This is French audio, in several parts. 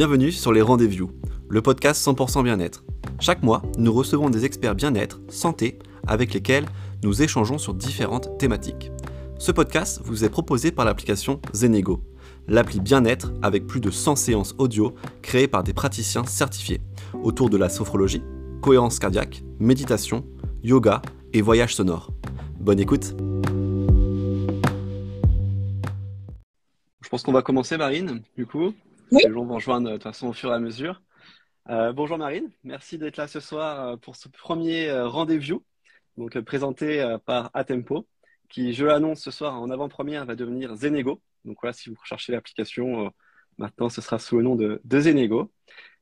Bienvenue sur les Rendez-vous, le podcast 100% bien-être. Chaque mois, nous recevons des experts bien-être, santé, avec lesquels nous échangeons sur différentes thématiques. Ce podcast vous est proposé par l'application Zenego, l'appli bien-être avec plus de 100 séances audio créées par des praticiens certifiés autour de la sophrologie, cohérence cardiaque, méditation, yoga et voyage sonore. Bonne écoute Je pense qu'on va commencer Marine, du coup. Oui. Les gens vont rejoindre de toute façon au fur et à mesure. Euh, bonjour Marine, merci d'être là ce soir euh, pour ce premier euh, rendez-vous, donc présenté par Atempo, qui, je l'annonce ce soir en avant-première, va devenir Zenego. Donc voilà, si vous recherchez l'application, maintenant ce sera sous le nom de, de Zenego.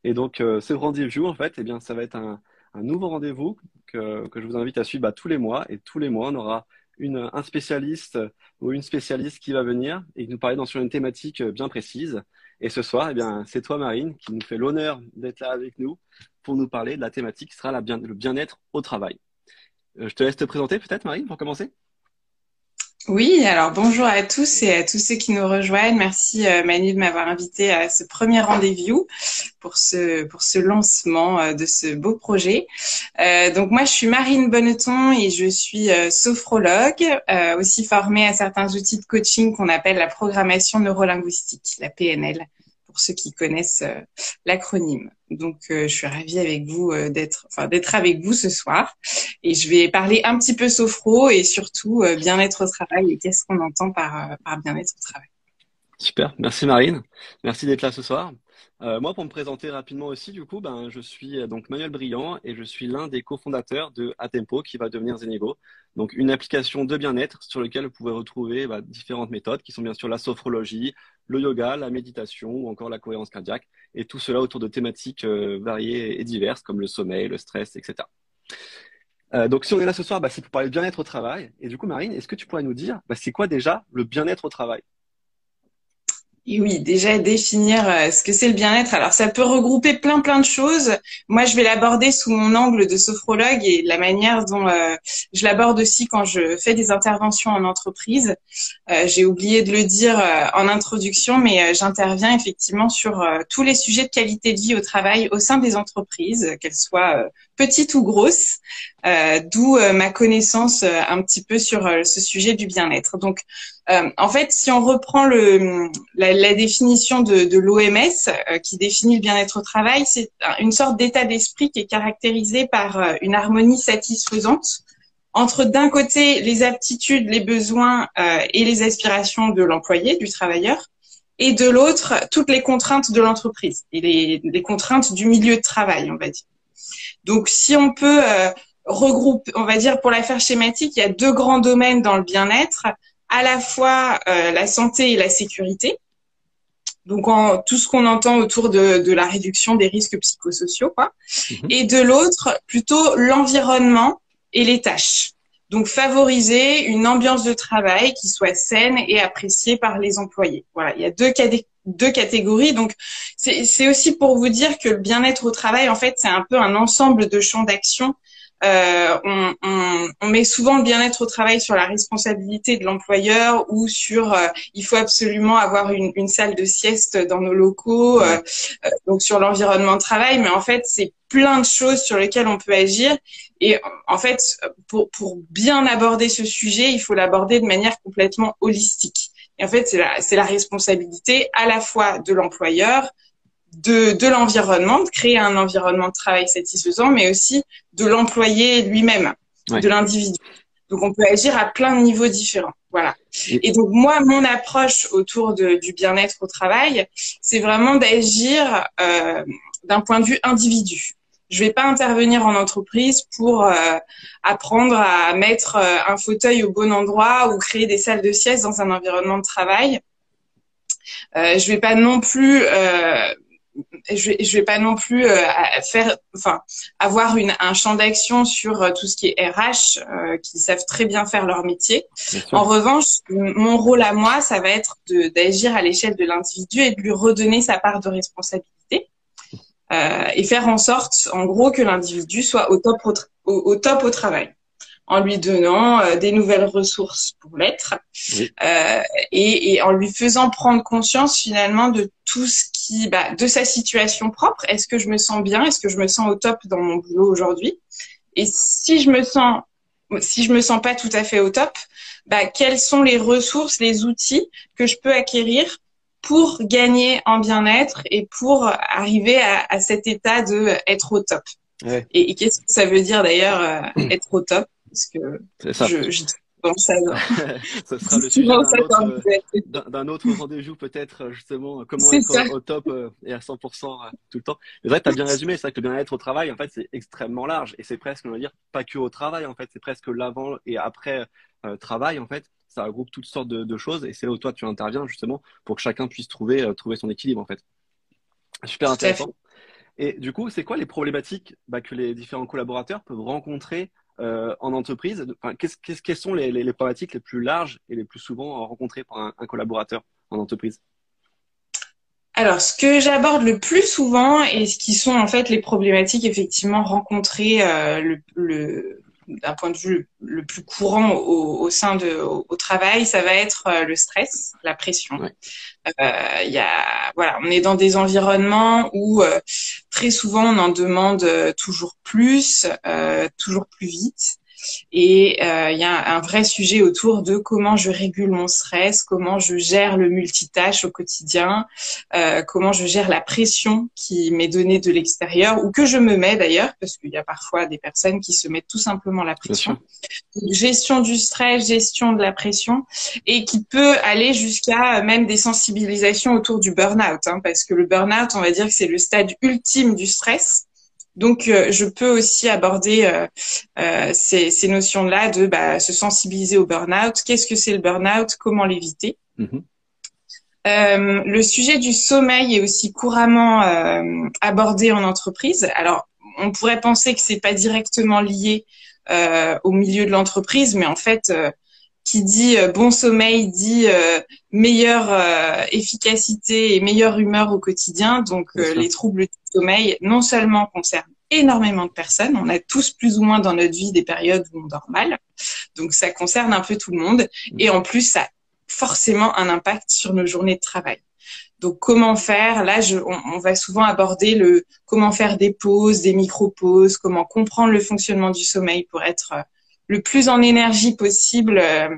Et donc ce rendez-vous, en fait, eh bien, ça va être un, un nouveau rendez-vous que, que je vous invite à suivre bah, tous les mois. Et tous les mois, on aura une, un spécialiste ou une spécialiste qui va venir et nous parler dans, sur une thématique euh, bien précise. Et ce soir, eh bien, c'est toi, Marine, qui nous fait l'honneur d'être là avec nous pour nous parler de la thématique qui sera la bien, le bien-être au travail. Euh, je te laisse te présenter peut-être, Marine, pour commencer. Oui, alors bonjour à tous et à tous ceux qui nous rejoignent. Merci euh, Manu de m'avoir invité à ce premier rendez-vous pour ce pour ce lancement euh, de ce beau projet. Euh, donc moi je suis Marine Bonneton et je suis sophrologue, aussi formée à certains outils de coaching qu'on appelle la programmation neurolinguistique, la PNL pour ceux qui connaissent l'acronyme. Donc, euh, je suis ravie avec vous euh, d'être, enfin, d'être avec vous ce soir. Et je vais parler un petit peu sophro et surtout euh, bien-être au travail et qu'est-ce qu'on entend par, bien-être au travail. Super, merci Marine, merci d'être là ce soir. Moi, pour me présenter rapidement aussi, du coup, ben, je suis donc Manuel Briand et je suis l'un des cofondateurs de Atempo qui va devenir Zenego. Donc, une application de bien-être sur laquelle vous pouvez retrouver bah, différentes méthodes qui sont bien sûr la sophrologie, le yoga, la méditation ou encore la cohérence cardiaque et tout cela autour de thématiques euh, variées et diverses comme le sommeil, le stress, etc. Euh, donc, si on est là ce soir, bah, c'est pour parler de bien-être au travail. Et du coup, Marine, est-ce que tu pourrais nous dire, bah, c'est quoi déjà le bien-être au travail? Et oui, déjà définir euh, ce que c'est le bien-être. Alors, ça peut regrouper plein plein de choses. Moi, je vais l'aborder sous mon angle de sophrologue et la manière dont euh, je l'aborde aussi quand je fais des interventions en entreprise. Euh, J'ai oublié de le dire en introduction, mais j'interviens effectivement sur tous les sujets de qualité de vie au travail au sein des entreprises, qu'elles soient petites ou grosses. Euh, D'où euh, ma connaissance euh, un petit peu sur euh, ce sujet du bien-être. Donc, euh, en fait, si on reprend le, la, la définition de, de l'OMS euh, qui définit le bien-être au travail, c'est une sorte d'état d'esprit qui est caractérisé par une harmonie satisfaisante entre d'un côté les aptitudes, les besoins et les aspirations de l'employé, du travailleur, et de l'autre toutes les contraintes de l'entreprise et les, les contraintes du milieu de travail, on va dire. Donc, si on peut euh, regrouper, on va dire pour la faire schématique, il y a deux grands domaines dans le bien-être à la fois euh, la santé et la sécurité. Donc en, tout ce qu'on entend autour de, de, la réduction des risques psychosociaux, quoi. Mmh. Et de l'autre, plutôt l'environnement et les tâches. Donc favoriser une ambiance de travail qui soit saine et appréciée par les employés. Voilà, il y a deux, deux catégories. Donc c'est aussi pour vous dire que le bien-être au travail, en fait, c'est un peu un ensemble de champs d'action euh, on, on, on, met souvent le bien-être au travail sur la responsabilité de l'employeur ou sur euh, il faut absolument avoir une, une, salle de sieste dans nos locaux, euh, donc sur l'environnement de travail. Mais en fait, c'est plein de choses sur lesquelles on peut agir. Et en fait, pour, pour bien aborder ce sujet, il faut l'aborder de manière complètement holistique. Et en fait, c'est la, la responsabilité à la fois de l'employeur, de, de l'environnement, de créer un environnement de travail satisfaisant, mais aussi de l'employé lui-même, ouais. de l'individu. Donc on peut agir à plein de niveaux différents. Voilà. Et donc moi, mon approche autour de, du bien-être au travail, c'est vraiment d'agir euh, d'un point de vue individu. Je vais pas intervenir en entreprise pour euh, apprendre à mettre euh, un fauteuil au bon endroit ou créer des salles de sieste dans un environnement de travail. Euh, je vais pas non plus euh, je vais, je vais pas non plus euh, faire, enfin, avoir une, un champ d'action sur euh, tout ce qui est RH, euh, qui savent très bien faire leur métier. En revanche, mon rôle à moi, ça va être d'agir à l'échelle de l'individu et de lui redonner sa part de responsabilité et faire en sorte, en gros, que l'individu soit au top au, au, au, top au travail. en lui donnant euh, des nouvelles ressources pour l'être euh, et, et, en lui faisant prendre conscience finalement de tout ce qui, bah, de sa situation propre. Est-ce que je me sens bien? Est-ce que je me sens au top dans mon boulot aujourd'hui? Et si je me sens, si je me sens pas tout à fait au top, bah, quelles sont les ressources, les outils que je peux acquérir pour gagner en bien-être et pour arriver à, à, cet état de être au top. Ouais. Et, et qu'est-ce que ça veut dire d'ailleurs euh, être au top? Parce que ça. je, je ça, ça sera le sujet d'un autre, autre rendez-vous peut-être justement comment être au, top euh, et à 100% tout le temps. C'est vrai, tu as bien résumé, c'est vrai que le bien-être au travail en fait c'est extrêmement large et c'est presque on va dire pas que au travail en fait, c'est presque l'avant et après euh, travail en fait ça regroupe toutes sortes de, choses et c'est là où toi tu interviens justement pour que chacun puisse trouver, euh, trouver son équilibre en fait. Super intéressant. Et du coup, c'est quoi les problématiques bah, que les différents collaborateurs peuvent rencontrer euh, en entreprise? Enfin, Quelles sont les, les, problématiques les plus larges et les plus souvent rencontrées par un, collaborateur en entreprise? Alors, ce que j'aborde le plus souvent et ce qui sont en fait les problématiques effectivement rencontrées euh, le, le, d'un point de vue le plus courant au, au sein de au, au, travail, ça va être euh, le stress, la pression. Euh, y a, voilà, on est dans des environnements où euh, très souvent on en demande euh, toujours plus, toujours plus vite. Et euh, il y a un vrai sujet autour de comment je régule mon stress, comment je gère le multitâche au quotidien, euh, comment je gère la pression qui m'est donnée de l'extérieur ou que je me mets d'ailleurs, parce qu'il y a parfois des personnes qui se mettent tout simplement la pression. gestion du stress, gestion de la pression, et qui peut aller jusqu'à même des sensibilisations autour du burn-out, hein, parce que le burn-out, on va dire que c'est le stade ultime du stress. Donc, euh, je peux aussi aborder euh, euh, ces, ces notions-là de bah, se sensibiliser au burn-out. Qu'est-ce que c'est le burn-out? Comment l'éviter? Mm-hmm. Le sujet du sommeil est aussi couramment abordé en entreprise. Alors, on pourrait penser que c'est pas directement lié au milieu de l'entreprise, mais en fait, qui dit bon sommeil dit meilleure efficacité et meilleure humeur au quotidien. Donc les troubles du sommeil non seulement concernent énormément de personnes. On a tous plus ou moins dans notre vie des périodes où on dort mal. Donc ça concerne un peu tout le monde. Et en plus, ça a forcément un impact sur nos journées de travail. Donc comment faire? Là, je, on, va souvent aborder le comment faire des pauses, des micro-pauses, comment comprendre le fonctionnement du sommeil pour être euh, le plus en énergie possible euh,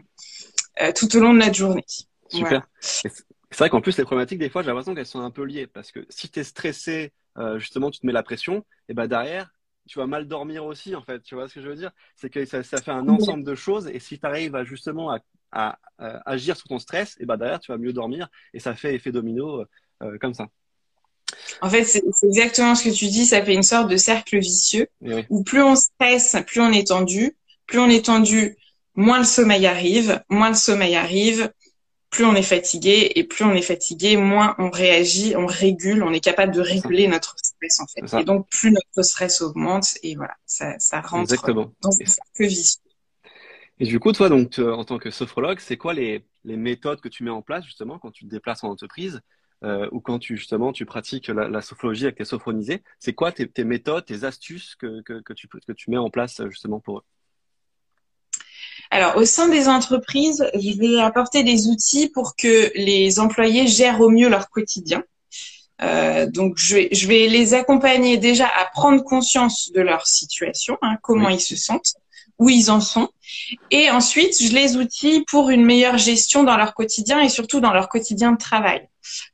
euh, tout au long de notre journée. Super. C'est vrai qu'en plus, les problématiques, des fois, j'ai l'impression qu'elles sont un peu liées. Parce que si tu es stressé, euh, justement, tu te mets la pression, et ben derrière, tu vas mal dormir aussi, en fait. Tu vois ce que je veux dire? C'est que ça, ça, fait un ensemble de choses, et si tu arrives à justement à, à, agir sous ton stress, et ben derrière, tu vas mieux dormir, et ça fait effet domino euh, comme ça. En fait, c'est exactement ce que tu dis. Ça fait une sorte de cercle vicieux où plus on stresse, plus on est tendu, plus on est tendu, moins le sommeil arrive, moins le sommeil arrive, plus on est fatigué et plus on est fatigué, moins on réagit, on régule, on est capable de réguler notre stress en fait. Et donc plus notre stress augmente et voilà, ça, ça rentre Exactement. dans un cercle vicieux. Et du coup, toi, donc, en tant que sophrologue, c'est quoi les, les, méthodes que tu mets en place justement quand tu te déplaces en entreprise euh, ou quand tu justement tu pratiques la, la sophrologie avec tes sophronisés? C'est quoi tes, tes, méthodes, tes astuces que, que, que, tu, que tu mets en place justement pour eux? Alors, au sein des entreprises, je vais apporter des outils pour que les employés gèrent au mieux leur quotidien. Euh, donc, je vais, je vais, les accompagner déjà à prendre conscience de leur situation, hein, comment ils se sentent, où ils en sont, et ensuite, je les outille pour une meilleure gestion dans leur quotidien et surtout dans leur quotidien de travail.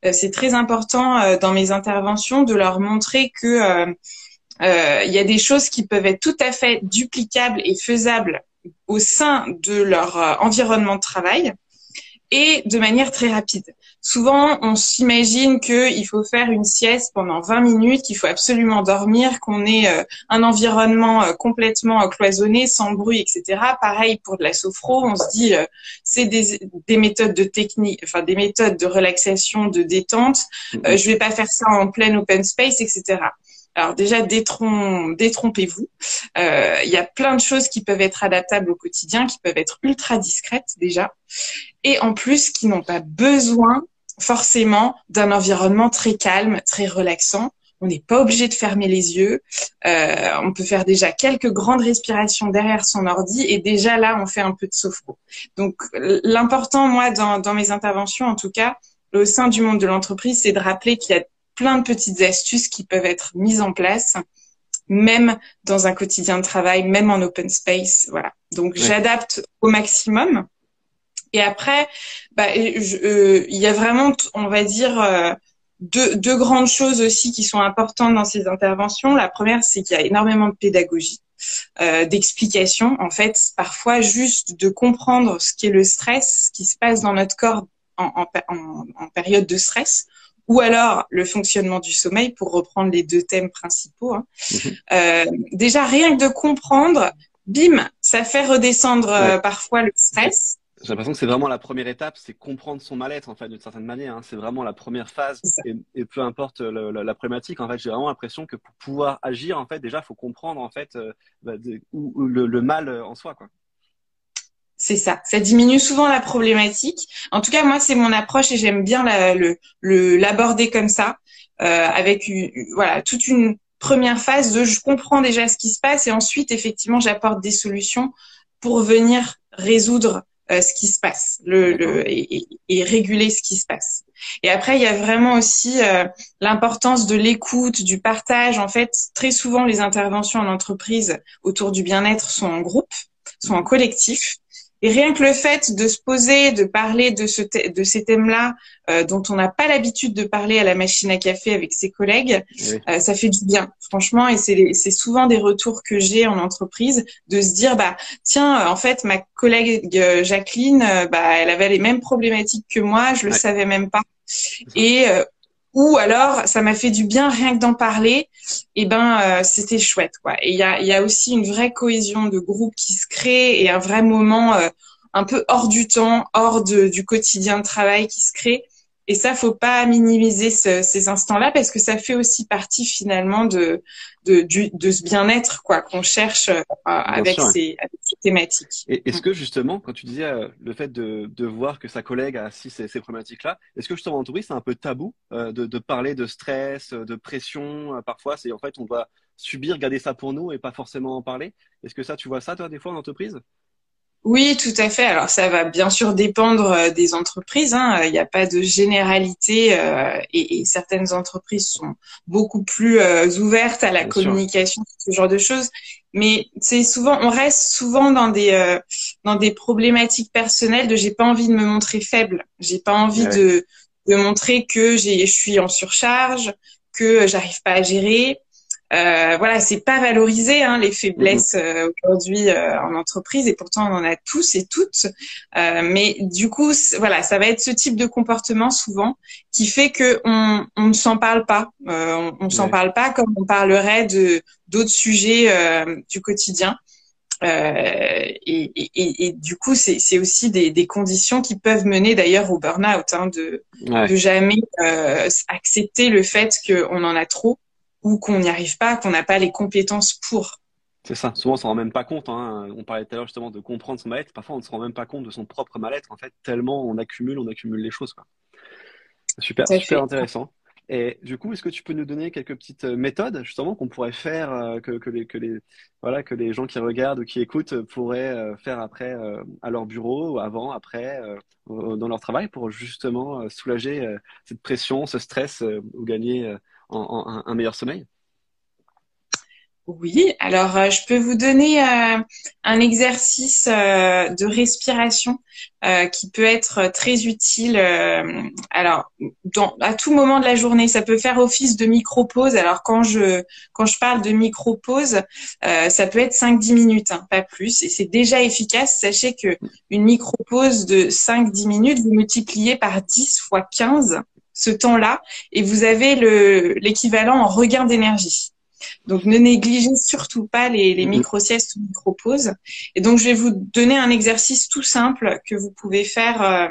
Euh, c'est très important euh, dans mes interventions de leur montrer que euh, euh, il y a des choses qui peuvent être tout à fait duplicables et faisables au sein de leur euh, environnement de travail et de manière très rapide. Souvent, on s'imagine qu'il faut faire une sieste pendant 20 minutes, qu'il faut absolument dormir, qu'on ait euh, un environnement euh, complètement cloisonné, sans bruit, etc. Pareil pour de la sophro, on se dit c'est des, des, méthodes de technique, enfin des méthodes de relaxation, de détente. Euh, je vais pas faire ça en plein open space, etc. Alors déjà, détrompez-vous. Euh, il y a plein de choses qui peuvent être adaptables au quotidien, qui peuvent être ultra discrètes déjà, et en plus qui n'ont pas besoin forcément d'un environnement très calme, très relaxant. On n'est pas obligé de fermer les yeux. Euh, on peut faire déjà quelques grandes respirations derrière son ordi et déjà là, on fait un peu de sophro. Donc, l'important, moi, dans, dans mes interventions, en tout cas, au sein du monde de l'entreprise, c'est de rappeler qu'il y a plein de petites astuces qui peuvent être mises en place, même dans un quotidien de travail, même en open space. Voilà. Donc, j'adapte au maximum. Et après, bah, euh, il y a vraiment, on va dire, euh, deux, deux, grandes choses aussi qui sont importantes dans ces interventions. La première, c'est qu'il y a énormément de pédagogie, euh, d'explication. En fait, parfois juste de comprendre ce qu'est le stress, ce qui se passe dans notre corps en, en, en, période de stress, ou alors le fonctionnement du sommeil, pour reprendre les deux thèmes principaux. Hein. Mhm. Euh, déjà, rien que de comprendre, bim, ça fait redescendre euh, parfois le stress. J'ai l'impression que c'est vraiment la première étape, c'est comprendre son mal-être en fait d'une certaine manière. Hein. C'est vraiment la première phase et, peu importe la, problématique. En fait, j'ai vraiment l'impression que pour pouvoir agir, en fait, déjà, faut comprendre en fait euh, bah, où, le, le, mal en soi, quoi. C'est ça. Ça diminue souvent la problématique. En tout cas, moi, c'est mon approche et j'aime bien le l'aborder comme ça, euh, avec voilà toute une première phase de je comprends déjà ce qui se passe et ensuite effectivement j'apporte des solutions pour venir résoudre euh, ce qui se passe le, le et, et, réguler ce qui se passe. Et après, il y a vraiment aussi euh, l'importance de l'écoute, du partage. En fait, très souvent, les interventions en entreprise autour du bien-être sont en groupe, sont en collectif. Et rien que le fait de se poser, de parler de, ce de ces thèmes-là, euh, dont on n'a pas l'habitude de parler à la machine à café avec ses collègues, euh, ça fait du bien, franchement. Et c'est souvent des retours que j'ai en entreprise de se dire, bah tiens, en fait, ma collègue euh, Jacqueline, bah elle avait les mêmes problématiques que moi, je le savais même pas. Et ou alors ça m'a fait du bien rien que d'en parler. Et ben euh, c'était chouette quoi. Et il y a, y a aussi une vraie cohésion de groupe qui se crée et un vrai moment euh, un peu hors du temps hors de, du quotidien de travail qui se crée et ça, faut pas minimiser ces instants-là parce que ça fait aussi partie finalement de de, de ce bien-être quoi qu'on cherche euh, avec, ces, thématiques. Et est-ce que justement, quand tu disais euh, le fait de, de voir que sa collègue a assis ces, ces problématiques-là, est-ce que justement en tourisme c'est un peu tabou euh, de, de parler de stress, de pression Parfois, c'est en fait on doit subir, garder ça pour nous et pas forcément en parler? Est-ce que ça, tu vois ça toi des fois en entreprise? Oui, tout à fait. Alors ça va bien sûr dépendre euh, des entreprises. Hein. Il n'y a pas de généralité euh, et, certaines entreprises sont beaucoup plus euh, ouvertes à la communication, ce genre de choses. Mais c'est souvent, on reste souvent dans des dans des problématiques personnelles de j'ai pas envie de me montrer faible, j'ai pas envie de de montrer que j'ai je suis en surcharge, que j'arrive pas à gérer. Euh, voilà, c'est pas valorisé hein, les faiblesses mhm. euh, aujourd'hui euh, en entreprise et pourtant on en a tous et toutes. Euh, mais du coup, voilà, ça va être ce type de comportement souvent qui fait que on, on ne s'en parle pas. on, on s'en parle pas comme on parlerait de d'autres sujets du quotidien. Et, et, et, du coup, c'est aussi des, des, conditions qui peuvent mener d'ailleurs au burn-out, hein, de, de jamais accepter le fait qu'on en a trop ou qu'on n'y arrive pas, qu'on n'a pas les compétences pour. C'est ça. Souvent, on s'en rend même pas compte. Hein. On parlait tout à l'heure justement de comprendre son mal-être. Parfois, on ne se rend même pas compte de son propre mal-être. En fait, tellement on accumule, on accumule les choses. Quoi. Super, super intéressant. Et du coup, est-ce que tu peux nous donner quelques petites euh, méthodes justement qu'on pourrait faire, euh, que, que, les, que, les, voilà, que les gens qui regardent ou qui écoutent pourraient euh, faire après à leur bureau, avant, après, dans leur travail, pour justement soulager cette pression, ce stress ou gagner en, un meilleur sommeil? Oui, alors euh, je peux vous donner euh, un exercice euh, de respiration qui peut être très utile. alors, dans, à tout moment de la journée, ça peut faire office de micro-pause. Alors quand je quand je parle de micro-pause, ça peut être 5-10 minutes, hein, pas plus, et c'est déjà efficace. Sachez que une micro-pause de 5-10 minutes, vous multipliez par 10 fois 15 ce temps-là, et vous avez le l'équivalent en regain d'énergie. Donc ne négligez surtout pas les, les micro-siestes ou micro-pauses. Et donc je vais vous donner un exercice tout simple que vous pouvez faire euh,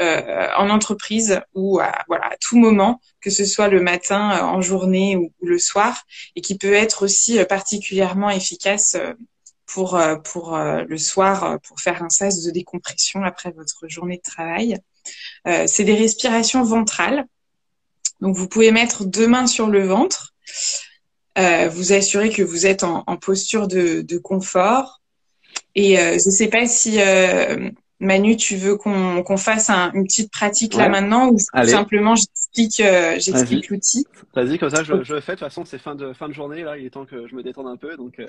euh, en entreprise ou à, voilà, à tout moment, que ce soit le matin, euh, en journée ou, le soir, et qui peut être aussi particulièrement efficace pour, pour le soir, pour faire un sas de décompression après votre journée de travail. C'est des respirations ventrales. Donc vous pouvez mettre deux mains sur le ventre Euh, vous assurez que vous êtes en, posture de, confort. Et euh, je ne sais pas si euh, Manu, tu veux qu'on fasse une petite pratique là maintenant ou simplement j'explique j'explique l'outil? Vas-y, comme ça je, je, le fais. De toute façon, c'est fin de fin de journée là. Il est temps que je me détende un peu, donc.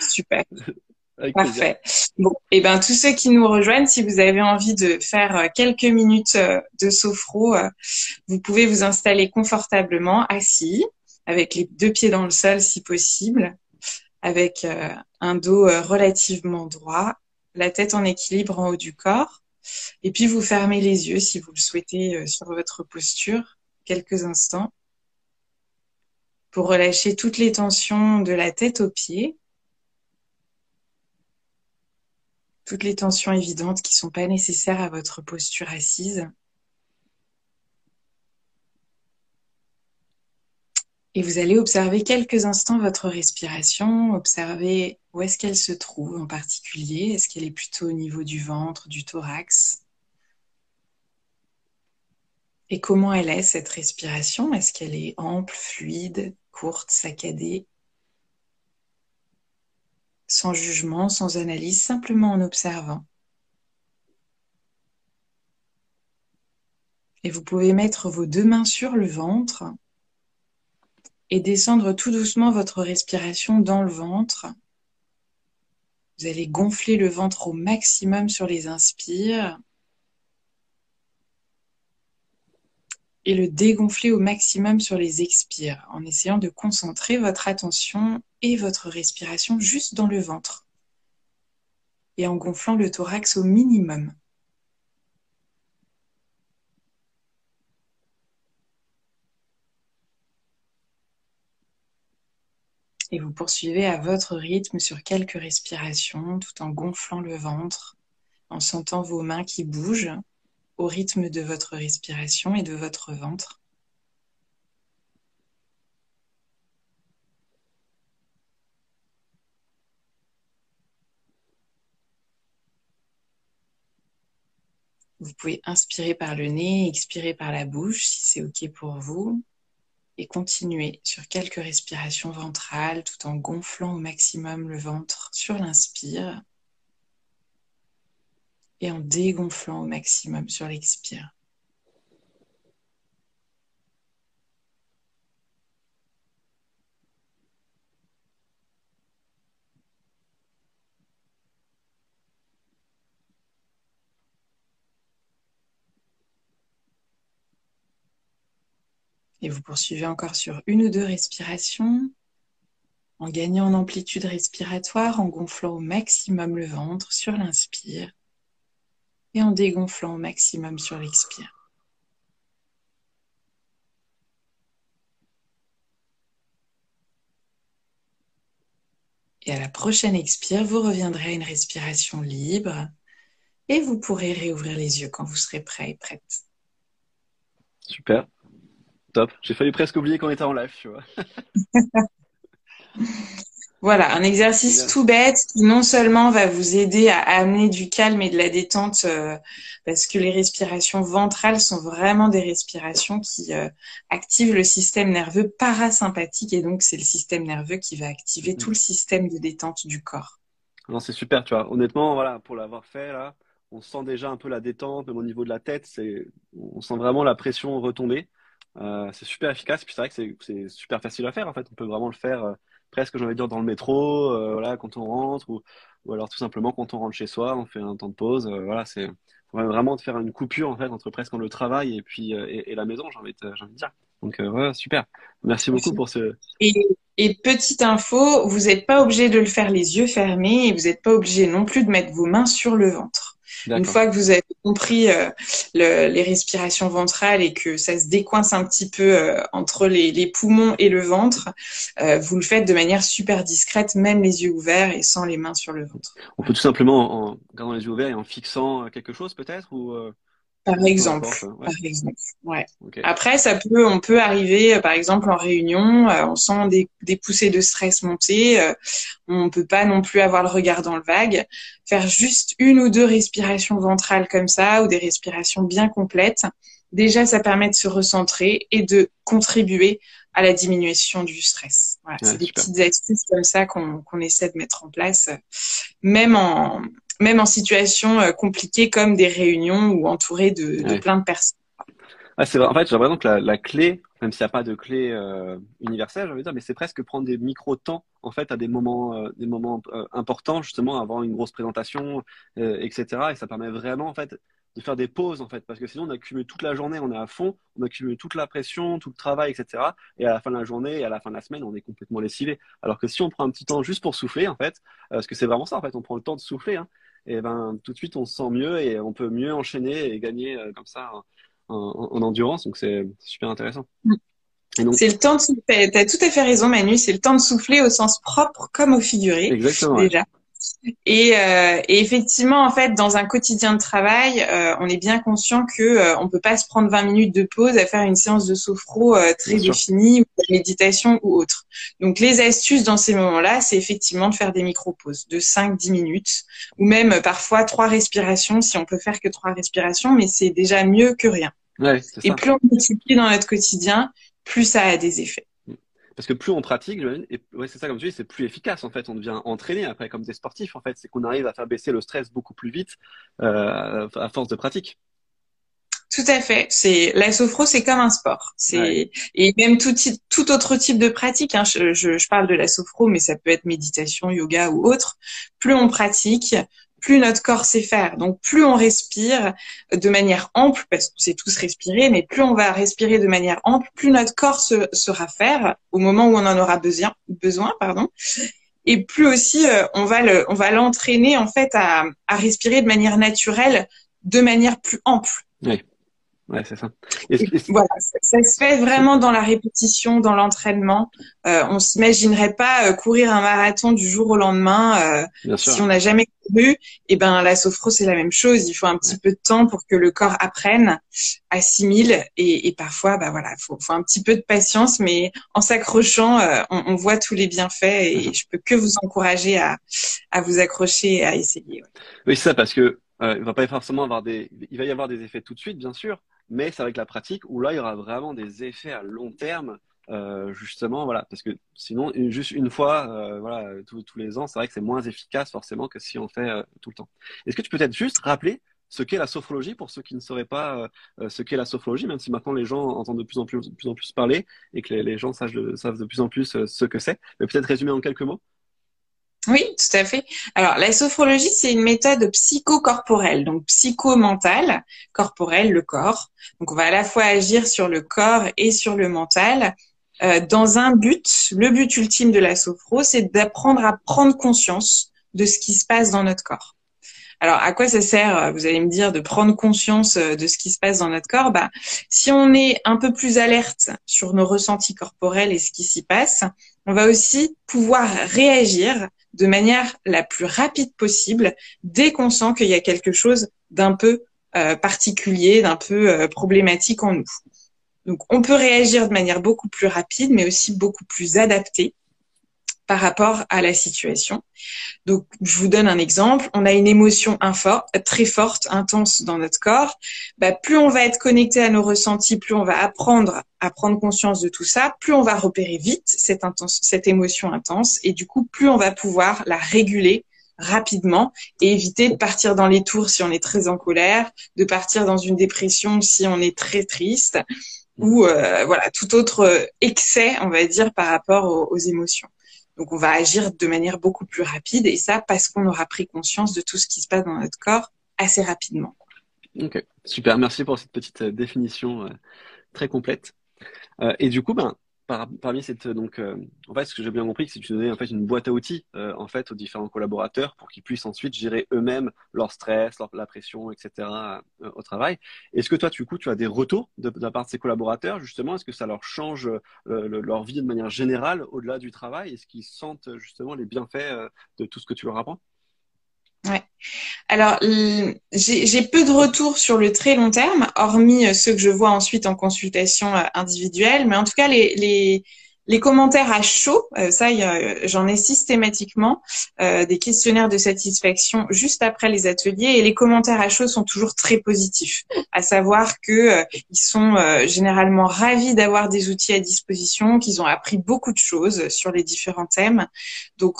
Super. Parfait. Bon, et eh ben tous ceux qui nous rejoignent, si vous avez envie de faire quelques minutes de sophro, vous pouvez vous installer confortablement assis avec les deux pieds dans le sol si possible, avec euh, un dos euh, relativement droit, la tête en équilibre en haut du corps. Et puis vous fermez les yeux si vous le souhaitez euh, sur votre posture quelques instants pour relâcher toutes les tensions de la tête aux pieds, toutes les tensions évidentes qui ne sont pas nécessaires à votre posture assise. Et vous allez observer quelques instants votre respiration, observer où est-ce qu'elle se trouve en particulier. Est-ce qu'elle est plutôt au niveau du ventre, du thorax? Et comment elle est cette respiration? Est-ce qu'elle est ample, fluide, courte, saccadée? Sans jugement, sans analyse, simplement en observant. Et vous pouvez mettre vos deux mains sur le ventre et descendre tout doucement votre respiration dans le ventre. Vous allez gonfler le ventre au maximum sur les inspires et le dégonfler au maximum sur les expires en essayant de concentrer votre attention et votre respiration juste dans le ventre et en gonflant le thorax au minimum. et vous poursuivez à votre rythme sur quelques respirations tout en gonflant le ventre, en sentant vos mains qui bougent au rythme de votre respiration et de votre ventre. Vous pouvez inspirer par le nez, expirer par la bouche si c'est OK pour vous et continuez sur quelques respirations ventrales tout en gonflant au maximum le ventre sur l'inspire et en dégonflant au maximum sur l'expire. Et vous poursuivez encore sur une ou deux respirations en gagnant en amplitude respiratoire, en gonflant au maximum le ventre sur l'inspire et en dégonflant au maximum sur l'expire. Et à la prochaine expire, vous reviendrez à une respiration libre et vous pourrez réouvrir les yeux quand vous serez prêt et prête. Super. Top. J'ai failli presque oublier qu'on était en live, tu vois. voilà, un exercice tout bête qui non seulement va vous aider à amener du calme et de la détente, euh, parce que les respirations ventrales sont vraiment des respirations qui euh, activent le système nerveux parasympathique et donc c'est le système nerveux qui va activer tout le système de détente du corps. Non, c'est super, tu vois. Honnêtement, voilà, pour l'avoir fait là, on sent déjà un peu la détente, même au niveau de la tête, c'est, on sent vraiment la pression retomber. Euh, c'est super efficace. Puis c'est vrai que c'est super facile à faire. En fait, on peut vraiment le faire euh, presque, j'ai envie de dire, dans le métro, euh, voilà, quand on rentre, ou, ou, alors tout simplement quand on rentre chez soi, on fait un temps de pause. voilà, c'est vraiment de faire une coupure en fait entre presque le travail et puis et, la maison, j'ai envie, envie, de dire. Donc ouais, super. Merci beaucoup pour ce. Et, et petite info, vous n'êtes pas obligé de le faire les yeux fermés et vous n'êtes pas obligé non plus de mettre vos mains sur le ventre. Une fois que vous avez compris euh, les respirations ventrales et que ça se décoince un petit peu euh, entre les, poumons et le ventre, euh, vous le faites de manière super discrète, même les yeux ouverts et sans les mains sur le ventre. On peut tout simplement, en gardant les yeux ouverts et en fixant quelque chose peut-être ou par exemple, par exemple, ouais. Après, ça peut, on peut arriver, euh, par exemple, en réunion, euh, on sent des, des, poussées de stress monter, euh, on peut pas non plus avoir le regard dans le vague. Faire juste une ou deux respirations ventrales comme ça, ou des respirations bien complètes, déjà, ça permet de se recentrer et de contribuer à la diminution du stress. Voilà, c'est des petites astuces comme ça qu'on essaie de mettre en place, même en, même en situation euh, compliquée comme des réunions ou entouré de, de plein de personnes. Ah, c'est. En fait, j'ai l'impression que la, la, clé, même s'il n'y a pas de clé euh, universelle, j'ai envie de dire, mais c'est presque prendre des micro-temps, en fait, à des moments, euh, des moments importants, justement, avant une grosse présentation, etc. Et ça permet vraiment, en fait, de faire des pauses, en fait, parce que sinon, on accumule toute la journée, on est à fond, on accumule toute la pression, tout le travail, etc. Et à la fin de la journée et à la fin de la semaine, on est complètement lessivé. Alors que si on prend un petit temps juste pour souffler, en fait, parce que c'est vraiment ça, en fait, on prend le temps de souffler, hein, et ben, tout de suite, on se sent mieux et on peut mieux enchaîner et gagner comme ça en, endurance. Donc, c'est super intéressant. Mm. C'est le temps de souffler. Tu as tout à fait raison, Manu. C'est le temps de souffler au sens propre comme au figuré. Exactement. Déjà. Et, euh, et, effectivement, en fait, dans un quotidien de travail, euh, on est bien conscient que euh, on peut pas se prendre 20 minutes de pause à faire une séance de sophro euh, très définie, ou de méditation ou autre. Donc, les astuces dans ces moments-là, c'est effectivement de faire des micro-pauses de 5-10 minutes, ou même parfois trois respirations, si on peut faire que trois respirations, mais c'est déjà mieux que rien. Ouais, et plus on multiplie dans notre quotidien, plus ça a des effets. Parce que plus on pratique, et ouais, c'est ça comme tu dis, c'est plus efficace en fait. On devient entraîné après comme des sportifs en fait. C'est qu'on arrive à faire baisser le stress beaucoup plus vite euh, à force de pratique. Tout à fait. C'est la sophro, c'est comme un sport. C'est et même tout tout autre type de pratique. Hein. Je, je, je, parle de la sophro, mais ça peut être méditation, yoga ou autre. Plus on pratique, plus notre corps sait faire. Donc plus on respire de manière ample, parce qu'on sait tous respirer, mais plus on va respirer de manière ample, plus notre corps se, sera faire au moment où on en aura besoin, besoin pardon. Et plus aussi euh, on va on va l'entraîner en fait à, à respirer de manière naturelle, de manière plus ample. Ouais, c'est ça. voilà, ça, se fait vraiment dans la répétition, dans l'entraînement. Euh, on s'imaginerait pas euh, courir un marathon du jour au lendemain euh, si on n'a jamais couru. Et eh ben la sophro c'est la même chose. Il faut un petit peu de temps pour que le corps apprenne, assimile et, et parfois bah voilà, faut, faut un petit peu de patience, mais en s'accrochant, euh, on, on, voit tous les bienfaits et je peux que vous encourager à, à vous accrocher et à essayer. Oui, c'est ça parce que euh, il va pas forcément avoir des, il va y avoir des effets tout de suite, bien sûr, mais c'est avec la pratique où là, il y aura vraiment des effets à long terme, euh, justement, voilà, parce que sinon, juste une fois, euh, voilà, tous, les ans, c'est vrai que c'est moins efficace forcément que si on fait euh, tout le temps. Est-ce que tu peux peut-être juste rappeler ce qu'est la sophrologie pour ceux qui ne sauraient pas ce qu'est la sophrologie, même si maintenant les gens entendent de plus en plus, de plus, en plus parler et que les, gens savent de, savent de plus en plus ce que c'est, mais peut-être résumer en quelques mots oui, tout à fait. Alors, la sophrologie, c'est une méthode psychocorporelle, donc psychomentale, corporelle, le corps. Donc, on va à la fois agir sur le corps et sur le mental euh, dans un but. Le but ultime de la sophro, c'est d'apprendre à prendre conscience de ce qui se passe dans notre corps. Alors, à quoi ça sert, vous allez me dire, de prendre conscience euh, de ce qui se passe dans notre corps? Bah, Si on est un peu plus alerte sur nos ressentis corporels et ce qui s'y passe, on va aussi pouvoir réagir de manière la plus rapide possible dès qu'on sent qu'il y a quelque chose d'un peu euh, particulier, d'un peu euh, problématique en nous. Donc on peut réagir de manière beaucoup plus rapide, mais aussi beaucoup plus adaptée par rapport à la situation. Donc, je vous donne un exemple. On a une émotion très forte, intense dans notre corps. Bah, plus on va être connecté à nos ressentis, plus on va apprendre à prendre conscience de tout ça, plus on va repérer vite cette émotion intense et du coup, plus on va pouvoir la réguler rapidement et éviter de partir dans les tours si on est très en colère, de partir dans une dépression si on est très triste ou euh, voilà tout autre excès, on va dire, par rapport aux émotions. Donc on va agir de manière beaucoup plus rapide et ça parce qu'on aura pris conscience de tout ce qui se passe dans notre corps assez rapidement. Ok, super, merci pour cette petite euh, définition euh, très complète. Euh, et du coup, ben, parmi cette donc euh, en fait ce que j'ai bien compris c'est que tu donnais en fait une boîte à outils euh, en fait aux différents collaborateurs pour qu'ils puissent ensuite gérer eux-mêmes leur stress leur, la pression etc euh, au travail. Est-ce que toi du coup tu as des retours de, de la part de ces collaborateurs? Justement est-ce que ça leur change leur vie de manière générale au-delà du travail? Est-ce qu'ils sentent justement les bienfaits de tout ce que tu leur apprends? Ouais. Alors, j'ai peu de retours sur le très long terme, hormis euh, ceux que je vois ensuite en consultation euh, individuelle. Mais en tout cas, les, les, commentaires à chaud, euh, ça, j'en ai systématiquement des questionnaires de satisfaction juste après les ateliers et les commentaires à chaud sont toujours très positifs. À savoir que ils sont généralement ravis d'avoir des outils à disposition, qu'ils ont appris beaucoup de choses sur les différents thèmes. Donc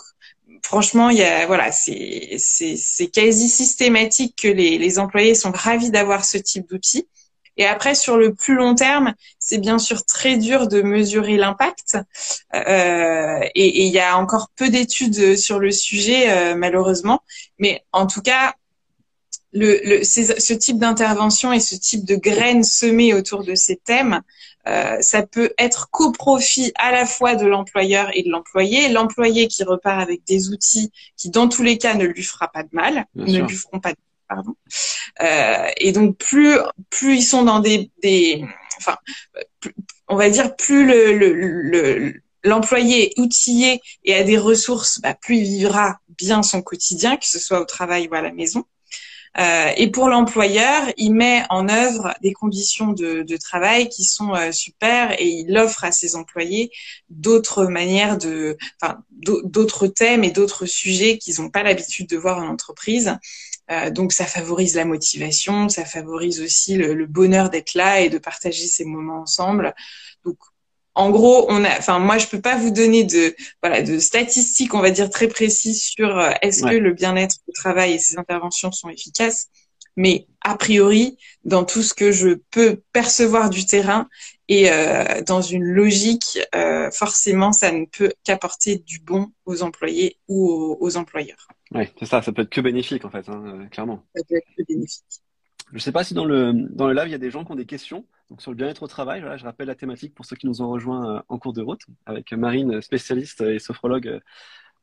franchement, il y a, voilà, c'est, c'est, quasi systématique que les, les employés sont ravis d'avoir ce type d'outils. Et après, sur le plus long terme, c'est bien sûr très dur de mesurer l'impact. Euh, et il y a encore peu d'études sur le sujet, euh, malheureusement. Mais en tout cas, le, le ce type d'intervention et ce type de graines semées autour de ces thèmes, euh, ça peut être qu'au profit à la fois de l'employeur et de l'employé. L'employé qui repart avec des outils qui, dans tous les cas, ne lui fera pas de mal, ne lui feront pas de pardon. Euh, et donc plus plus ils sont dans des des enfin on va dire plus le, le, l'employé est outillé et a des ressources, bah, plus il vivra bien son quotidien, que ce soit au travail ou à la maison. Euh, et pour l'employeur, il met en œuvre des conditions de, de travail qui sont euh, super et il offre à ses employés d'autres manières de, enfin, d'autres thèmes et d'autres sujets qu'ils n'ont pas l'habitude de voir en entreprise. Euh, donc ça favorise la motivation, ça favorise aussi le, bonheur d'être là et de partager ces moments ensemble. Donc en gros, on a, enfin moi je peux pas vous donner de voilà de statistiques, on va dire très précises sur euh, est-ce que le bien-être au travail et ces interventions sont efficaces, mais a priori dans tout ce que je peux percevoir du terrain et euh, dans une logique, forcément ça ne peut qu'apporter du bon aux employés ou aux employeurs. Oui, c'est ça, ça peut être que bénéfique en fait, hein, euh, clairement. Ça peut être que bénéfique. Je ne sais pas si dans le, dans le live, il y a des gens qui ont des questions donc, sur le bien-être au travail. Voilà, je rappelle la thématique pour ceux qui nous ont rejoints euh, en cours de route avec Marine, spécialiste et sophrologue.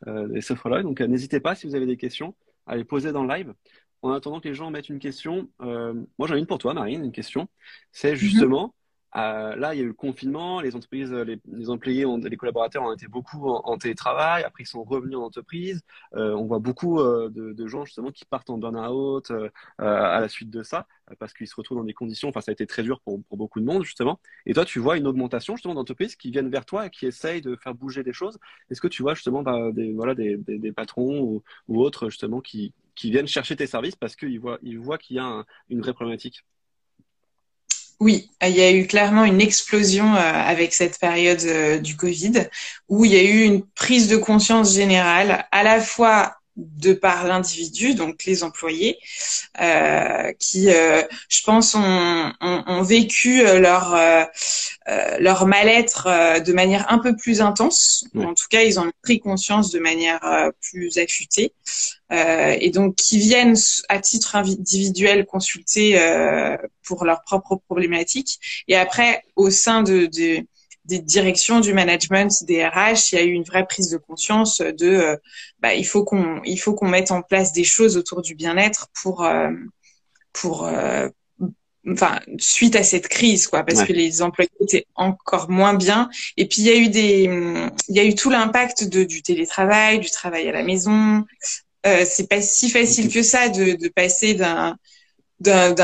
Euh, et sophrologue. Donc n'hésitez pas si vous avez des questions à les poser dans le live. En attendant que les gens mettent une question, moi j'en ai une pour toi, Marine, une question. C'est mhm. justement, euh, là, il y a eu le confinement, les entreprises, les, employés, les collaborateurs ont été beaucoup en, télétravail. Après, ils sont revenus en entreprise. Euh, on voit beaucoup euh, de, gens justement qui partent en burn-out à la suite de ça, parce qu'ils se retrouvent dans des conditions. Enfin, ça a été très dur pour, beaucoup de monde justement. Et toi, tu vois une augmentation justement d'entreprises qui viennent vers toi et qui essayent de faire bouger des choses. Est-ce que tu vois justement bah, des, voilà, des, patrons ou, autres justement qui, viennent chercher tes services parce qu'ils voient, voient qu'il y a une vraie problématique? Oui, il y a eu clairement une explosion euh, avec cette période euh, du Covid, où il y a eu une prise de conscience générale, à la fois de par l'individu, donc les employés, euh, qui, euh, je pense, ont, ont, ont vécu euh, leur euh, leur mal-être de manière un peu plus intense. En tout cas, ils ont pris conscience de manière plus affûtée, et donc qui viennent à titre individuel consulter pour leurs propres problématiques. Et après, au sein de, de des directions du management, des RH, il y a eu une vraie prise de conscience de euh, bah, il faut qu'on il faut qu'on mette en place des choses autour du bien-être pour euh, pour euh, enfin suite à cette crise quoi parce que les employés étaient encore moins bien. Et puis il y a eu des il y a eu tout l'impact de du télétravail, du travail à la maison. C'est pas si facile que ça de, de passer d'un d'un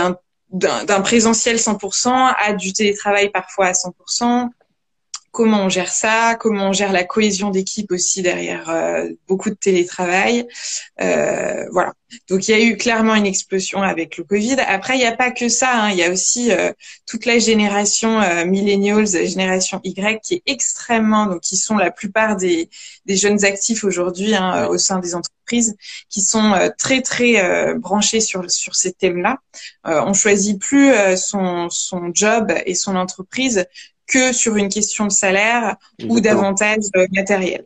d'un présentiel 100% à du télétravail parfois à 100% comment on gère ça, comment on gère la cohésion d'équipe aussi derrière euh, beaucoup de télétravail. Euh, voilà. Donc il y a eu clairement une explosion avec le Covid. Après, il n'y a pas que ça. Hein. Il y a aussi euh, toute la génération euh, millennials, génération Y, qui est extrêmement, donc qui sont la plupart des, des jeunes actifs aujourd'hui hein, au sein des entreprises, qui sont très très branchés sur sur ces thèmes-là. on choisit plus son son job et son entreprise que sur une question de salaire ou d'avantages euh, matériels.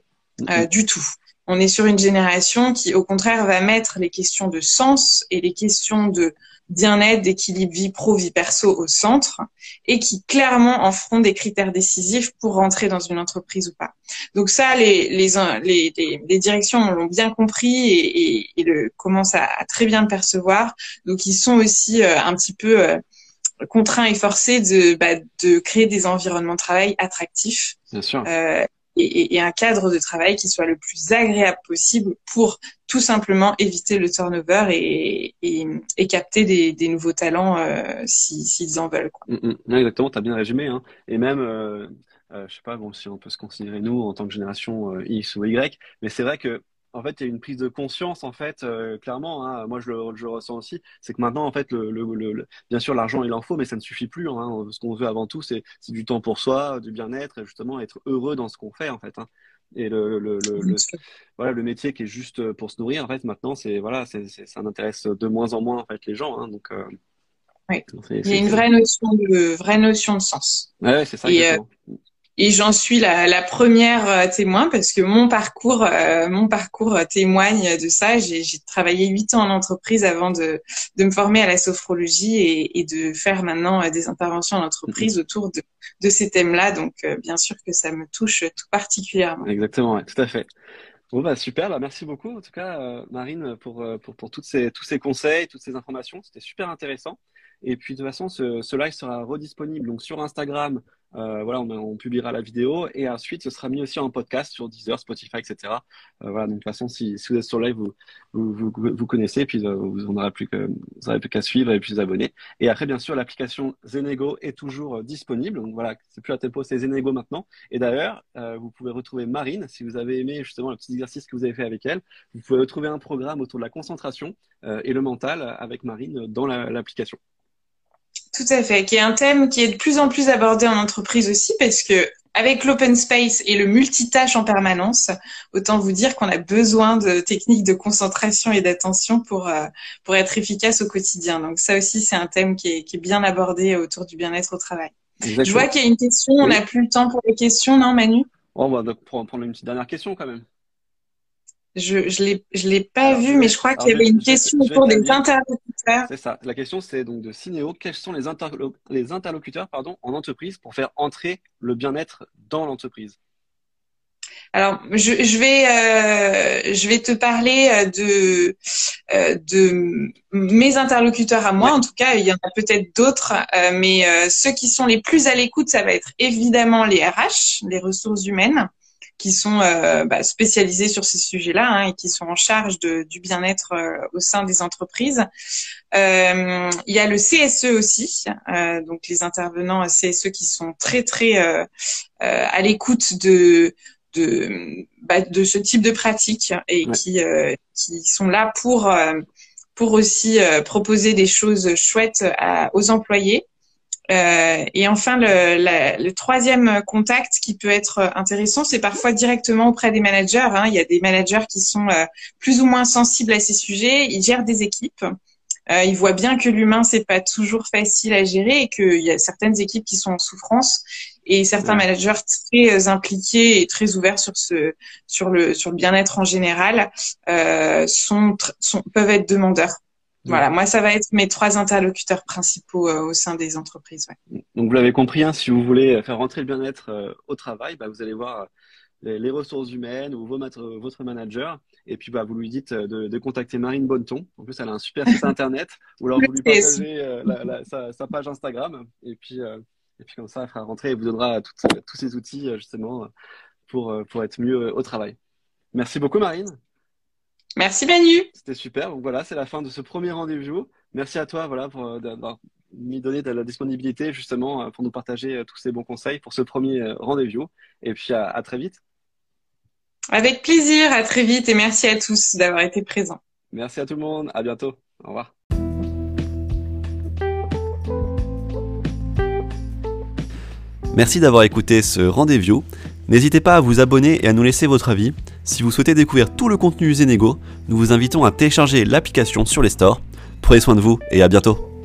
Euh, du tout. On est sur une génération qui, au contraire, va mettre les questions de sens et les questions de bien-être, d'équilibre vie pro, vie perso au centre et qui clairement en feront des critères décisifs pour rentrer dans une entreprise ou pas. Donc ça, les, les, les, les, directions l'ont bien compris et, et, le, commencent à, très bien le percevoir. Donc ils sont aussi euh, un petit peu contraint et forcé de, bah, de créer des environnements de travail attractifs. Bien sûr. Euh, et, et, un cadre de travail qui soit le plus agréable possible pour tout simplement éviter le turnover et, et, et capter des, des, nouveaux talents euh, s'ils en veulent. Quoi. Mm, mm. exactement, tu as bien résumé. Hein. Et même, euh, je sais pas bon, si on peut se considérer nous en tant que génération X ou Y, mais c'est vrai que en fait, il y a une prise de conscience, en fait, clairement. Hein, moi, je le, je ressens aussi. C'est que maintenant, en fait, le, le, bien sûr, l'argent, il en faut, mais ça ne suffit plus. Hein. Ce qu'on veut avant tout, c'est du temps pour soi, du bien-être, et justement être heureux dans ce qu'on fait, en fait. Hein. Et le, voilà, le métier qui est juste pour se nourrir, en fait, maintenant, c'est voilà, c'est, ça intéresse de moins en moins en fait les gens. Donc, euh, oui. il y a une vraie notion de vraie notion de sens. Ouais, c'est ça. Et, et j'en suis la, la, première euh, témoin parce que mon parcours, euh, mon parcours témoigne de ça. J'ai travaillé huit ans en entreprise avant de, de me former à la sophrologie et, et de faire maintenant euh, des interventions en entreprise mm-hmm. autour de, de ces thèmes-là. Donc, bien sûr que ça me touche tout particulièrement. Exactement, ouais, tout à fait. Bon bah super, bah merci beaucoup en tout cas Marine pour, pour, pour toutes ces, tous ces conseils, toutes ces informations, c'était super intéressant. Et puis de toute façon, ce, ce live sera redisponible donc sur Instagram. Euh, voilà, on, publiera la vidéo et ensuite ce sera mis aussi en podcast sur Deezer, Spotify, etc. Euh, voilà, de toute façon, si, vous êtes sur live, vous vous, vous, vous connaissez, puis euh, vous n'aurez plus qu'à suivre et puis vous abonner. Et après, bien sûr, l'application Zenego est toujours euh, disponible. Donc voilà, c'est plus à tempo, c'est Zenego maintenant. Et d'ailleurs, vous pouvez retrouver Marine si vous avez aimé justement le petit exercice que vous avez fait avec elle. Vous pouvez retrouver un programme autour de la concentration et le mental avec Marine dans l'application. Tout à fait, qui est un thème qui est de plus en plus abordé en entreprise aussi parce que avec l'open space et le multitâche en permanence, autant vous dire qu'on a besoin de techniques de concentration et d'attention pour euh, pour être efficace au quotidien. Donc ça aussi, c'est un thème qui est, qui est bien abordé autour du bien-être au travail. Je vois qu'il y a une question. On n'a plus le temps pour les questions, non, Manu? On va donc prendre une petite dernière question quand même. Je je l'ai je l'ai pas vu, mais je crois qu'il y avait une question autour des interlocuteurs. C'est ça. La question c'est donc de Cinéo. Quels sont les, les interlocuteurs pardon en entreprise pour faire entrer le bien-être dans l'entreprise? Alors, je, je vais euh, je vais te parler euh, de euh, de mes interlocuteurs à moi. En tout cas, il y en a peut-être d'autres, euh, mais ceux qui sont les plus à l'écoute, ça va être évidemment les RH, les ressources humaines qui sont euh, bah, spécialisés sur ces sujets-là hein, et qui sont en charge de, du bien-être euh, au sein des entreprises. Euh, il y a le CSE aussi, euh, donc les intervenants CSE qui sont très très euh, à l'écoute de de, bah, de ce type de pratique et qui qui sont là pour pour aussi proposer des choses chouettes à, aux employés. Euh, et enfin, le, la, le, troisième contact qui peut être intéressant, c'est parfois directement auprès des managers. Hein. Il y a des managers qui sont euh, plus ou moins sensibles à ces sujets. Ils gèrent des équipes. Euh, ils voient bien que l'humain c'est pas toujours facile à gérer et qu'il y a certaines équipes qui sont en souffrance et certains managers très impliqués et très ouverts sur ce sur le sur le bien-être en général euh, sont, sont peuvent être demandeurs voilà, moi, ça va être mes trois interlocuteurs principaux euh, au sein des entreprises. Donc, vous l'avez compris, hein, si vous voulez faire rentrer le bien-être euh, au travail, bah, vous allez voir euh, les, ressources humaines ou votre manager. Et puis, bah, vous lui dites de, contacter Marine Bonneton. En plus, elle a un super site internet. ou alors, vous lui partagez sa, page Instagram. Et puis, et puis, comme ça, elle fera rentrer et vous donnera tous ces outils, justement, pour, pour être mieux au travail. Merci beaucoup, Marine. Merci Manu. C'était super. Donc voilà, c'est la fin de ce premier rendez-vous. Merci à toi voilà, pour euh, d'avoir mis donné de la disponibilité justement euh, pour nous partager euh, tous ces bons conseils pour ce premier rendez-vous. Et puis à, à très vite. Avec plaisir, à très vite et merci à tous d'avoir été présents. Merci à tout le monde, à bientôt. Au revoir. Merci d'avoir écouté ce rendez-vous. N'hésitez pas à vous abonner et à nous laisser votre avis. Si vous souhaitez découvrir tout le contenu Zenego, nous vous invitons à télécharger l'application sur les stores. Prenez soin de vous et à bientôt